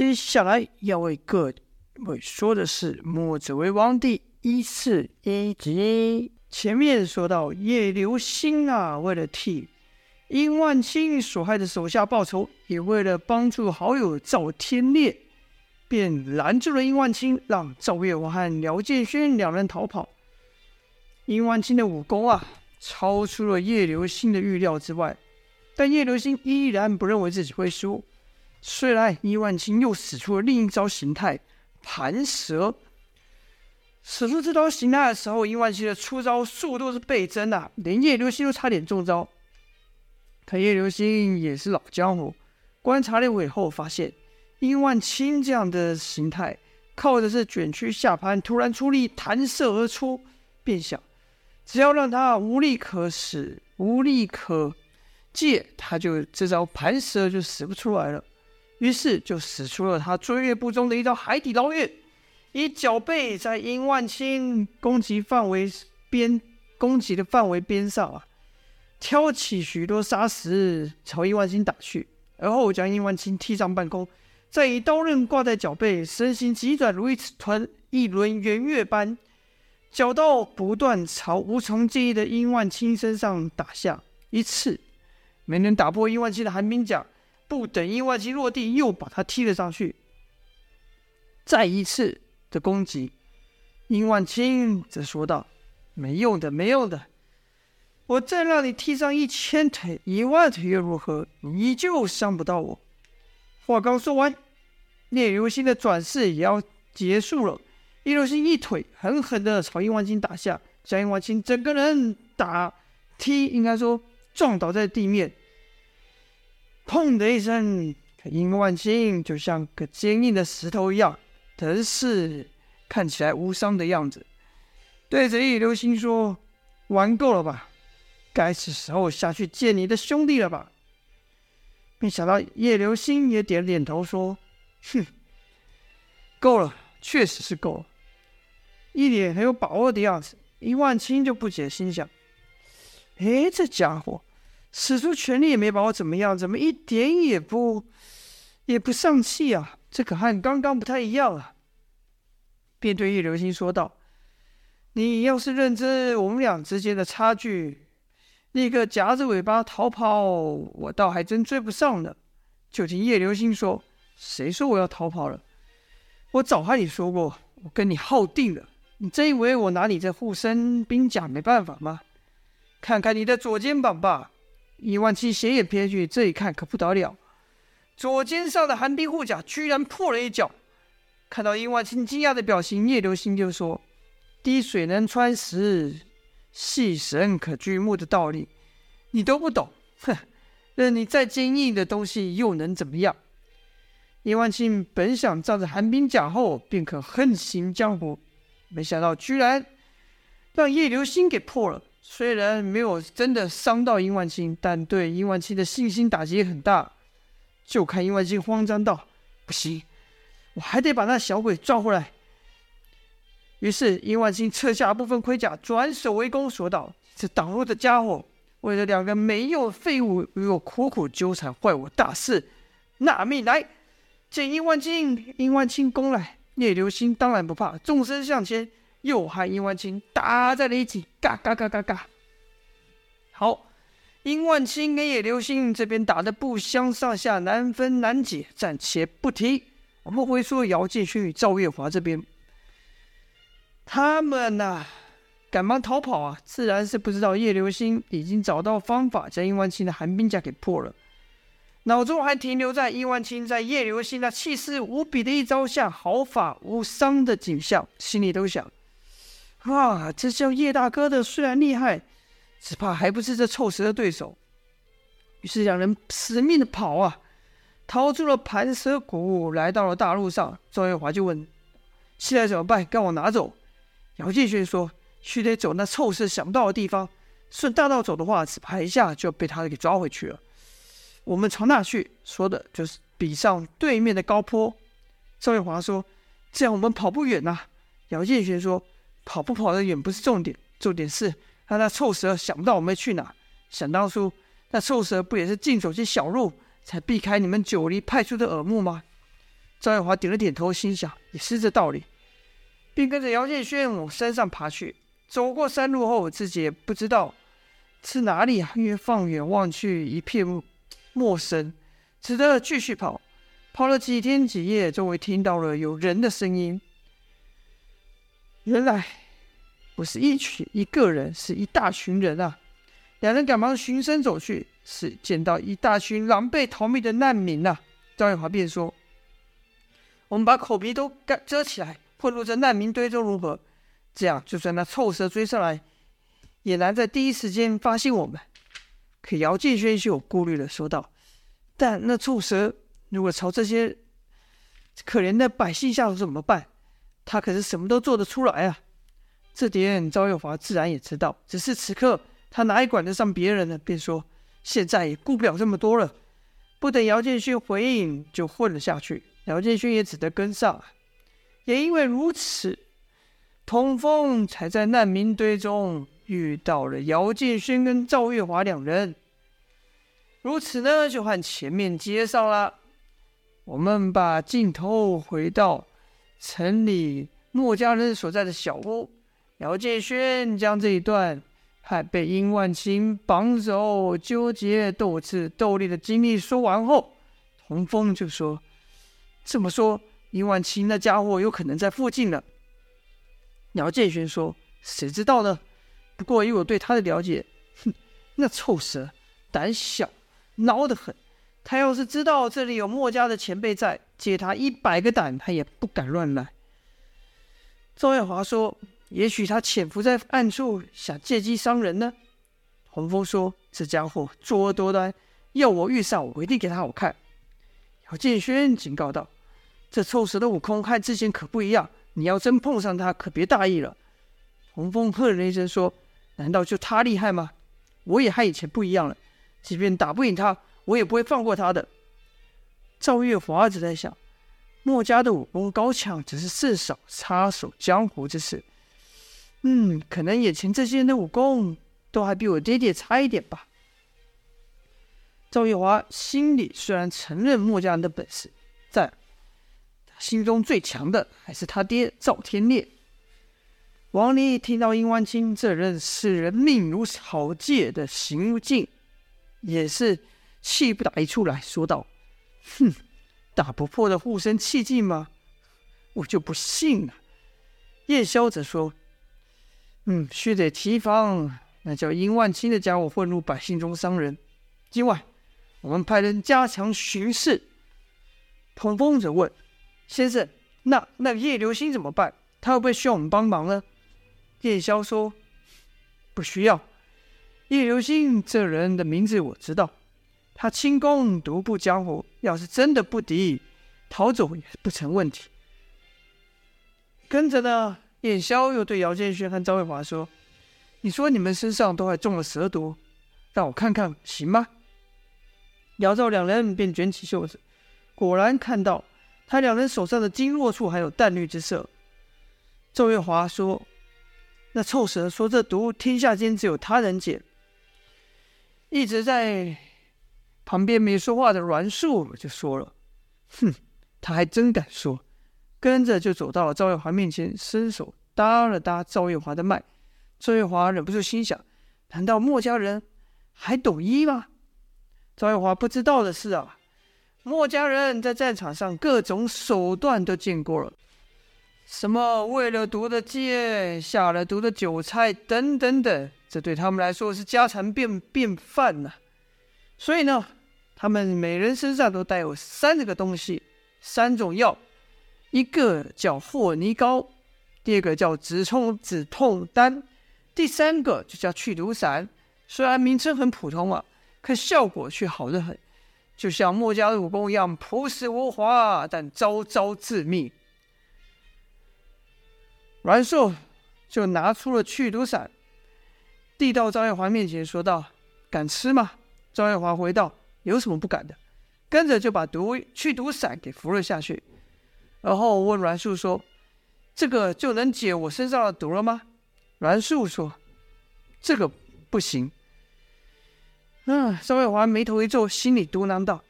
接下来要为各位说的是《墨子为王》第一四一集。前面说到叶流心啊，为了替殷万青所害的手下报仇，也为了帮助好友赵天烈，便拦住了殷万青，让赵月华和廖建勋两人逃跑。殷万青的武功啊，超出了叶流心的预料之外，但叶流心依然不认为自己会输。虽然殷万青又使出了另一招形态盘蛇，使出这招形态的时候，殷万青的出招速度是倍增啊，连叶流星都差点中招。可叶流星也是老江湖，观察了一会后发现，殷万青这样的形态，靠的是卷曲下盘，突然出力弹射而出，便想，只要让他无力可使，无力可借，他就这招盘蛇就使不出来了。于是就使出了他追月步中的一招海底捞月，以脚背在殷万青攻击范围边攻击的范围边上啊，挑起许多沙石朝殷万青打去，而后将殷万青踢上半空，再以刀刃挂在脚背，身形急转如一团一轮圆月般，脚刀不断朝无从介意的殷万青身上打下，一次没能打破殷万青的寒冰甲。不等殷万青落地，又把他踢了上去。再一次的攻击，殷万青则说道：“没用的，没用的，我再让你踢上一千腿、一万腿又如何？你依旧伤不到我。”话刚说完，聂如心的转世也要结束了。叶如心一腿狠狠的朝殷万青打下，将殷万青整个人打踢，应该说撞倒在地面。砰的一声，殷万青就像个坚硬的石头一样，但是看起来无伤的样子，对着叶流心说：“玩够了吧？该是时候下去见你的兄弟了吧？”没想到叶流心也点了点头，说：“哼，够了，确实是够了。”一脸很有把握的样子。殷万青就不解，心想：“哎，这家伙。”使出全力也没把我怎么样，怎么一点也不也不丧气啊？这可和刚刚不太一样啊！便对叶流星说道：“你要是认知我们俩之间的差距，立刻夹着尾巴逃跑，我倒还真追不上呢。”就听叶流星说：“谁说我要逃跑了？我早和你说过，我跟你耗定了。你真以为我拿你这护身冰甲没办法吗？看看你的左肩膀吧。”殷万青斜眼瞥去，这一看可不得了，左肩上的寒冰护甲居然破了一角。看到殷万青惊讶的表情，叶流心就说：“滴水能穿石，细绳可锯木的道理，你都不懂。哼，任你再坚硬的东西又能怎么样？”殷万青本想仗着寒冰甲后便可横行江湖，没想到居然让叶流心给破了。虽然没有真的伤到殷万青，但对殷万青的信心打击也很大。就看殷万青慌张道：“不行，我还得把那小鬼抓回来。”于是殷万青撤下部分盔甲，转手为攻，说道：“这挡路的家伙，为了两个没用废物与我苦苦纠缠，坏我大事，拿命来！”见殷万青，殷万青攻来，聂流心当然不怕，纵身向前。又和殷万青打在了一起，嘎嘎嘎嘎嘎。好，殷万青跟叶流星这边打得不相上下，难分难解。暂且不提，我们回说姚建勋与赵月华这边，他们呐、赶忙逃跑啊，自然是不知道叶流星已经找到方法将殷万青的寒冰甲给破了，脑中还停留在殷万青在叶流星那气势无比的一招下毫发无伤的景象，心里都想。啊，这叫叶大哥的，虽然厉害，只怕还不是这臭蛇的对手。于是两人死命的跑啊，逃出了盘蛇谷，来到了大路上。赵月华就问：“现在怎么办？该往哪走？”姚建勋说：“须得走那臭蛇想不到的地方，顺大道走的话，只怕一下就被他给抓回去了。我们朝那去，说的就是比上对面的高坡。”赵月华说：“这样我们跑不远呐。”姚建勋说。跑不跑得远不是重点，重点是让那臭蛇想不到我们去哪。想当初，那臭蛇不也是尽走些小路，才避开你们九黎派出的耳目吗？赵月华点了点头，心想也是这道理，并跟着姚建轩往山上爬去。走过山路后，自己也不知道是哪里啊，因为放眼望去一片陌生，只得继续跑。跑了几天几夜，终于听到了有人的声音。原来不是一群一个人，是一大群人啊！两人赶忙循声走去，是见到一大群狼狈逃命的难民啊！赵月华便说：“我们把口鼻都盖遮起来，混入这难民堆中如何？这样，就算那臭蛇追上来，也难在第一时间发现我们。”可姚建轩却有顾虑的，说道：“但那臭蛇……”如果朝这些可怜的百姓下手怎么办？他可是什么都做得出来啊！这点赵月华自然也知道，只是此刻他哪里管得上别人呢？便说：“现在也顾不了这么多了。”不等姚建勋回应，就混了下去。姚建勋也只得跟上。也因为如此，童风才在难民堆中遇到了姚建勋跟赵月华两人。如此呢，就和前面接上了。我们把镜头回到城里墨家人所在的小屋。姚建轩将这一段还被殷万清绑走、纠结、斗智斗力的经历说完后，童风就说：“这么说，殷万清那家伙有可能在附近了。”姚建轩说：“谁知道呢？不过以我对他的了解，哼，那臭蛇胆小，孬得很。”他要是知道这里有墨家的前辈在，借他一百个胆，他也不敢乱来。赵月华说：“也许他潜伏在暗处，想借机伤人呢。”洪峰说：“这家伙作恶多端，要我遇上，我一定给他好看。”姚建轩警告道：“这臭蛇的悟空和之前可不一样，你要真碰上他，可别大意了。”洪峰喝了一声说：“难道就他厉害吗？我也和以前不一样了，即便打不赢他。”我也不会放过他的。赵月华只在想，墨家的武功高强，只是甚少插手江湖之事。嗯，可能眼前这些人的武功都还比我爹爹差一点吧。赵月华心里虽然承认墨家人的本事，但他心中最强的还是他爹赵天烈。王离听到殷万清这人视人命如草芥的行径，也是。气不打一处来说道：“哼，打不破的护身气劲吗？我就不信了。”叶萧则说：“嗯，须得提防那叫殷万清的家伙混入百姓中伤人。今晚我们派人加强巡视。”童风则问：“先生，那那叶流星怎么办？他会不会需要我们帮忙呢？”叶萧说：“不需要。叶流星这人的名字我知道。”他轻功独步江湖，要是真的不敌，逃走也不成问题。跟着呢，叶萧又对姚建勋和赵卫华说：“你说你们身上都还中了蛇毒，让我看看行吗？”姚赵两人便卷起袖子，果然看到他两人手上的经络处还有淡绿之色。赵月华说：“那臭蛇说这毒天下间只有他人解，一直在。”旁边没说话的阮树就说了：“哼，他还真敢说。”跟着就走到了赵月华面前，伸手搭了搭赵月华的脉。赵月华忍不住心想：难道墨家人还懂医吗？赵月华不知道的是啊，墨家人在战场上各种手段都见过了，什么喂了毒的箭、下了毒的韭菜等等等，这对他们来说是家常便便饭呐。所以呢。他们每人身上都带有三个东西，三种药，一个叫霍尼膏，第二个叫止痛止痛丹，第三个就叫去毒散。虽然名称很普通啊，可效果却好得很，就像墨家的武功一样朴实无华，但招招致命。阮寿就拿出了去毒散，递到张月华面前，说道：“敢吃吗？”张月华回道。有什么不敢的？跟着就把毒去毒散给服了下去，然后问阮树说：“这个就能解我身上的毒了吗？”阮树说：“这个不行。”嗯，邵伟华眉头一皱，心里嘟囔道：“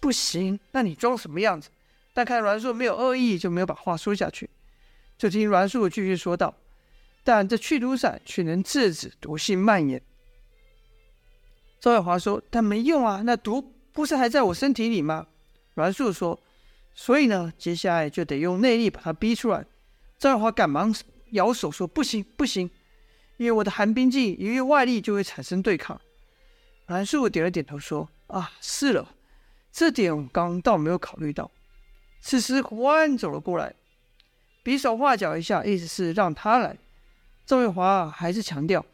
不行？那你装什么样子？但看阮树没有恶意，就没有把话说下去。就听阮树继续说道：“但这去毒散却能制止毒性蔓延。”赵月华说：“但没用啊，那毒不是还在我身体里吗？”阮树说：“所以呢，接下来就得用内力把它逼出来。”赵月华赶忙摇手说：“不行，不行，因为我的寒冰镜一遇外力就会产生对抗。”阮树点了点头说：“啊，是了，这点我刚倒没有考虑到。”此时胡安走了过来，比手画脚一下，意思是让他来。赵月华还是强调。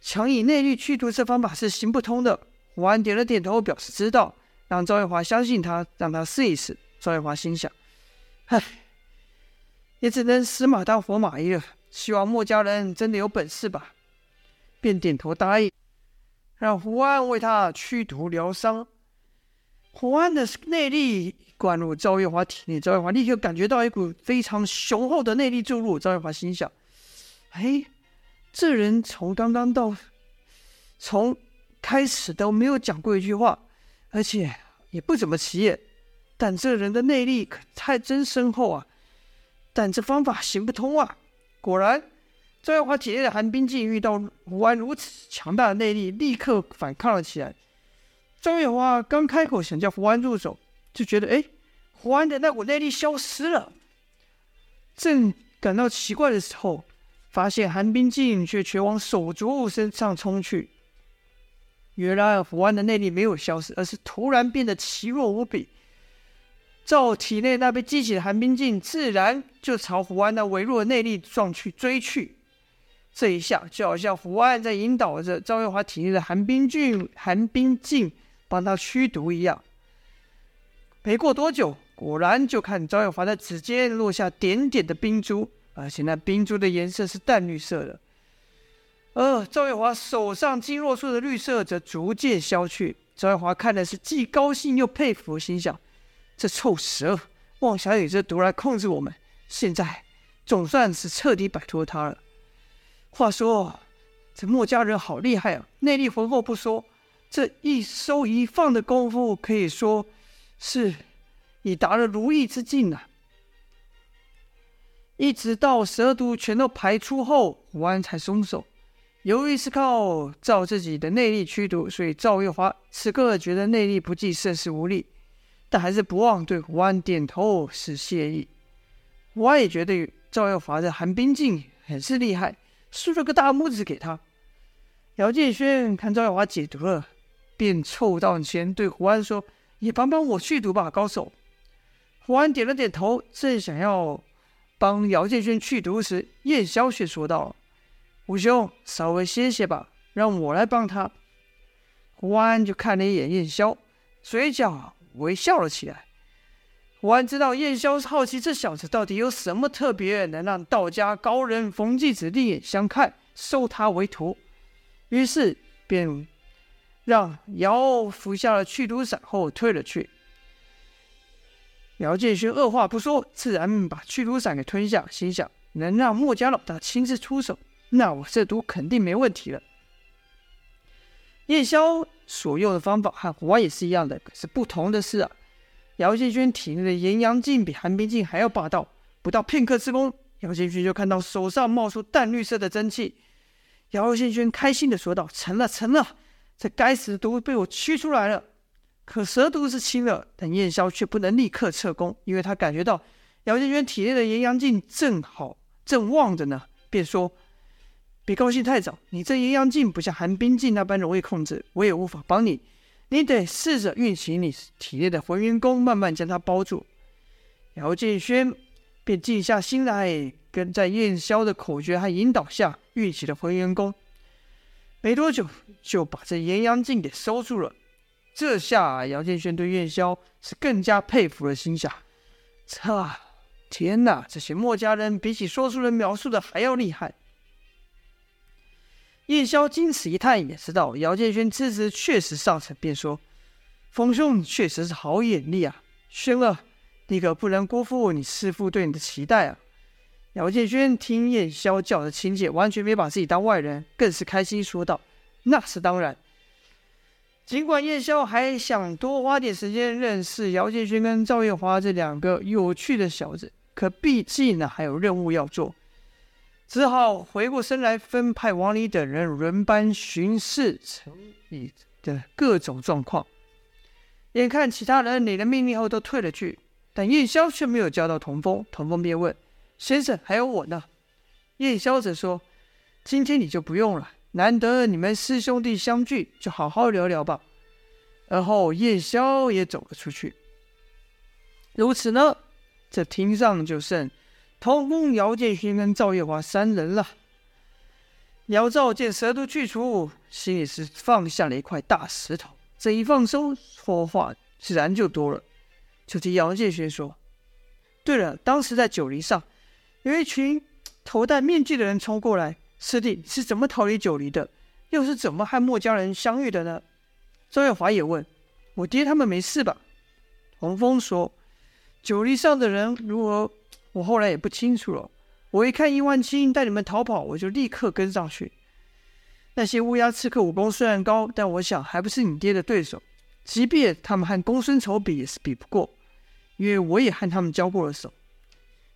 强以内力去毒这方法是行不通的。胡安点了点头，表示知道，让赵月华相信他，让他试一试。赵月华心想：“唉，也只能死马当活马医了。希望墨家人真的有本事吧。”便点头答应，让胡安为他驱毒疗伤。胡安的内力灌入赵月华体内，赵月华立刻感觉到一股非常雄厚的内力注入。赵月华心想：“哎。”这人从刚刚到从开始都没有讲过一句话，而且也不怎么起眼，但这人的内力可太真深厚啊！但这方法行不通啊！果然，赵月华体内的寒冰镜遇到胡安如此强大的内力，立刻反抗了起来。赵月华刚开口想叫胡安入手，就觉得哎，胡安的那股内力消失了。正感到奇怪的时候，发现寒冰镜却全往手足身上冲去。原来胡安的内力没有消失，而是突然变得奇弱无比。赵体内那被激起的寒冰镜，自然就朝胡安那微弱的内力撞去追去。这一下就好像胡安在引导着赵月华体内的寒冰镜，寒冰镜帮他驱毒一样。没过多久，果然就看赵月华的指尖落下点点的冰珠。而且那冰珠的颜色是淡绿色的，而赵月华手上经络处的绿色则逐渐消去。赵月华看的是既高兴又佩服，心想：这臭蛇妄想以这毒来控制我们，现在总算是彻底摆脱他了。话说，这墨家人好厉害啊，内力浑厚不说，这一收一放的功夫，可以说是已达了如意之境啊。一直到蛇毒全都排出后，胡安才松手。由于是靠赵自己的内力驱毒，所以赵月华此刻觉得内力不济，甚是无力，但还是不忘对胡安点头示谢意。胡安也觉得赵月华的寒冰镜很是厉害，竖了个大拇指给他。姚建轩看赵月华解毒了，便凑到前对胡安说：“也帮帮我去毒吧，高手。”胡安点了点头，正想要。帮姚建轩去毒时，燕霄却说道：“吴兄，稍微歇歇吧，让我来帮他。”胡安就看了一眼燕霄，嘴角微笑了起来。胡安知道燕霄是好奇这小子到底有什么特别，能让道家高人冯继子另眼相看，收他为徒，于是便让姚服下了去毒散后退了去。姚建勋二话不说，自然把驱毒散给吞下，心想：能让墨家老大亲自出手，那我这毒肯定没问题了。叶萧所用的方法和胡安也是一样的，可是不同的是啊，姚建勋体内的炎阳镜比寒冰镜还要霸道，不到片刻之功，姚建勋就看到手上冒出淡绿色的蒸汽。姚建勋开心的说道：“成了，成了，这该死的毒被我驱出来了。”可蛇毒是轻了，但燕霄却不能立刻撤功，因为他感觉到姚建轩体内的炎阳镜正好正旺着呢，便说：“别高兴太早，你这炎阳镜不像寒冰镜那般容易控制，我也无法帮你，你得试着运行你体内的混元功，慢慢将它包住。”姚建轩便静下心来，跟在燕霄的口诀和引导下运起了混元功，没多久就把这炎阳镜给收住了。这下姚建轩对燕霄是更加佩服了，心想：这天哪，这些墨家人比起说书人描述的还要厉害。燕霄经此一探，也知道姚建轩资质确实上乘，便说：“冯兄确实是好眼力啊，轩儿，你可不能辜负你师父对你的期待啊。”姚建轩听燕霄叫的亲切，完全没把自己当外人，更是开心说道：“那是当然。”尽管叶萧还想多花点时间认识姚建勋跟赵月华这两个有趣的小子，可毕竟呢还有任务要做，只好回过身来分派王离等人轮班巡视城里的各种状况。眼看其他人领了命令后都退了去，但叶萧却没有叫到童风。童风便问：“先生，还有我呢？”叶萧则说：“今天你就不用了。”难得你们师兄弟相聚，就好好聊聊吧。而后叶萧也走了出去。如此呢，这厅上就剩童风、姚建勋跟赵月华三人了。姚赵见蛇毒去除，心里是放下了一块大石头。这一放松，说话自然就多了。就听姚建勋说：“对了，当时在九黎上，有一群头戴面具的人冲过来。”师弟是怎么逃离九黎的？又是怎么和墨家人相遇的呢？赵月华也问：“我爹他们没事吧？”洪峰说：“九黎上的人如何，我后来也不清楚了。我一看殷万青带你们逃跑，我就立刻跟上去。那些乌鸦刺客武功虽然高，但我想还不是你爹的对手。即便他们和公孙丑比，也是比不过，因为我也和他们交过了手。”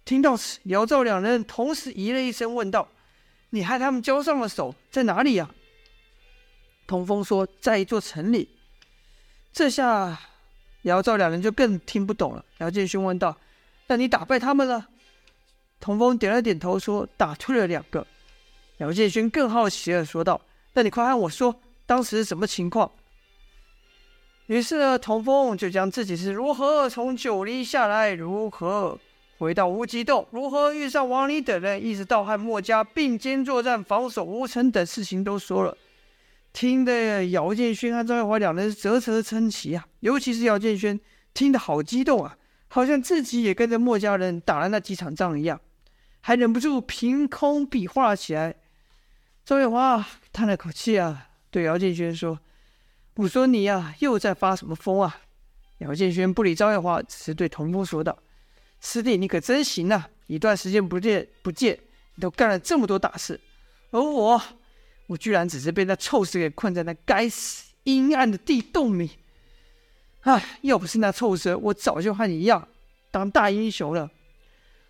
听到此，姚赵两人同时咦了一声，问道。你和他们交上了手，在哪里呀？童风说，在一座城里。这下姚赵两人就更听不懂了。姚建勋问道：“那你打败他们了？”童风点了点头，说：“打退了两个。”姚建勋更好奇的说道：“那你快和我说，当时是什么情况？”于是呢，童风就将自己是如何从九黎下来，如何。回到无极洞，如何遇上王离等人，一直到和墨家并肩作战、防守吴城等事情都说了，听得姚建勋和赵月华两人啧啧称奇啊！尤其是姚建勋听得好激动啊，好像自己也跟着墨家人打了那几场仗一样，还忍不住凭空比划起来。赵月华叹了口气啊，对姚建勋说：“我说你呀、啊，又在发什么疯啊？”姚建勋不理赵月华，只是对童风说道。师弟，你可真行呐！一段时间不见不见，你都干了这么多大事，而我，我居然只是被那臭蛇给困在那该死阴暗的地洞里。唉，要不是那臭蛇，我早就和你一样当大英雄了。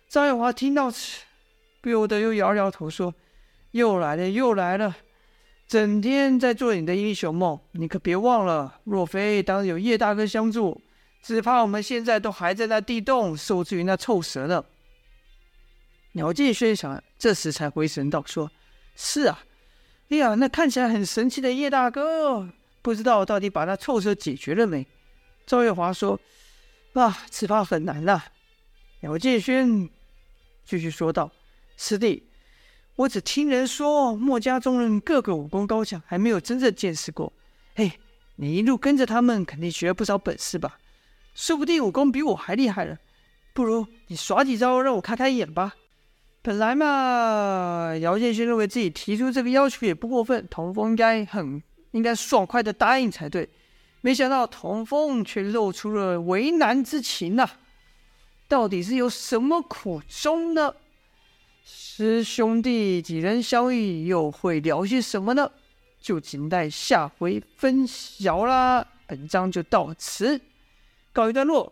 张月华听到此，不由得又摇摇头说：“又来了，又来了，整天在做你的英雄梦。你可别忘了，若非当时有叶大哥相助。”只怕我们现在都还在那地洞受制于那臭蛇呢。姚建轩想，这时才回神道：“说是啊，哎呀，那看起来很神奇的叶大哥，不知道到底把那臭蛇解决了没？”赵月华说：“啊，只怕很难呐、啊。”姚建轩继续说道：“师弟，我只听人说，墨家中人个个武功高强，还没有真正见识过。嘿，你一路跟着他们，肯定学了不少本事吧？”说不定武功比我还厉害了，不如你耍几招让我开开眼吧。本来嘛，姚建勋认为自己提出这个要求也不过分，童风应该很应该爽快的答应才对。没想到童风却露出了为难之情呐、到底是有什么苦衷呢？师兄弟几人相遇，又会聊些什么呢？就请待下回分晓啦。本章就到此。搞一段路。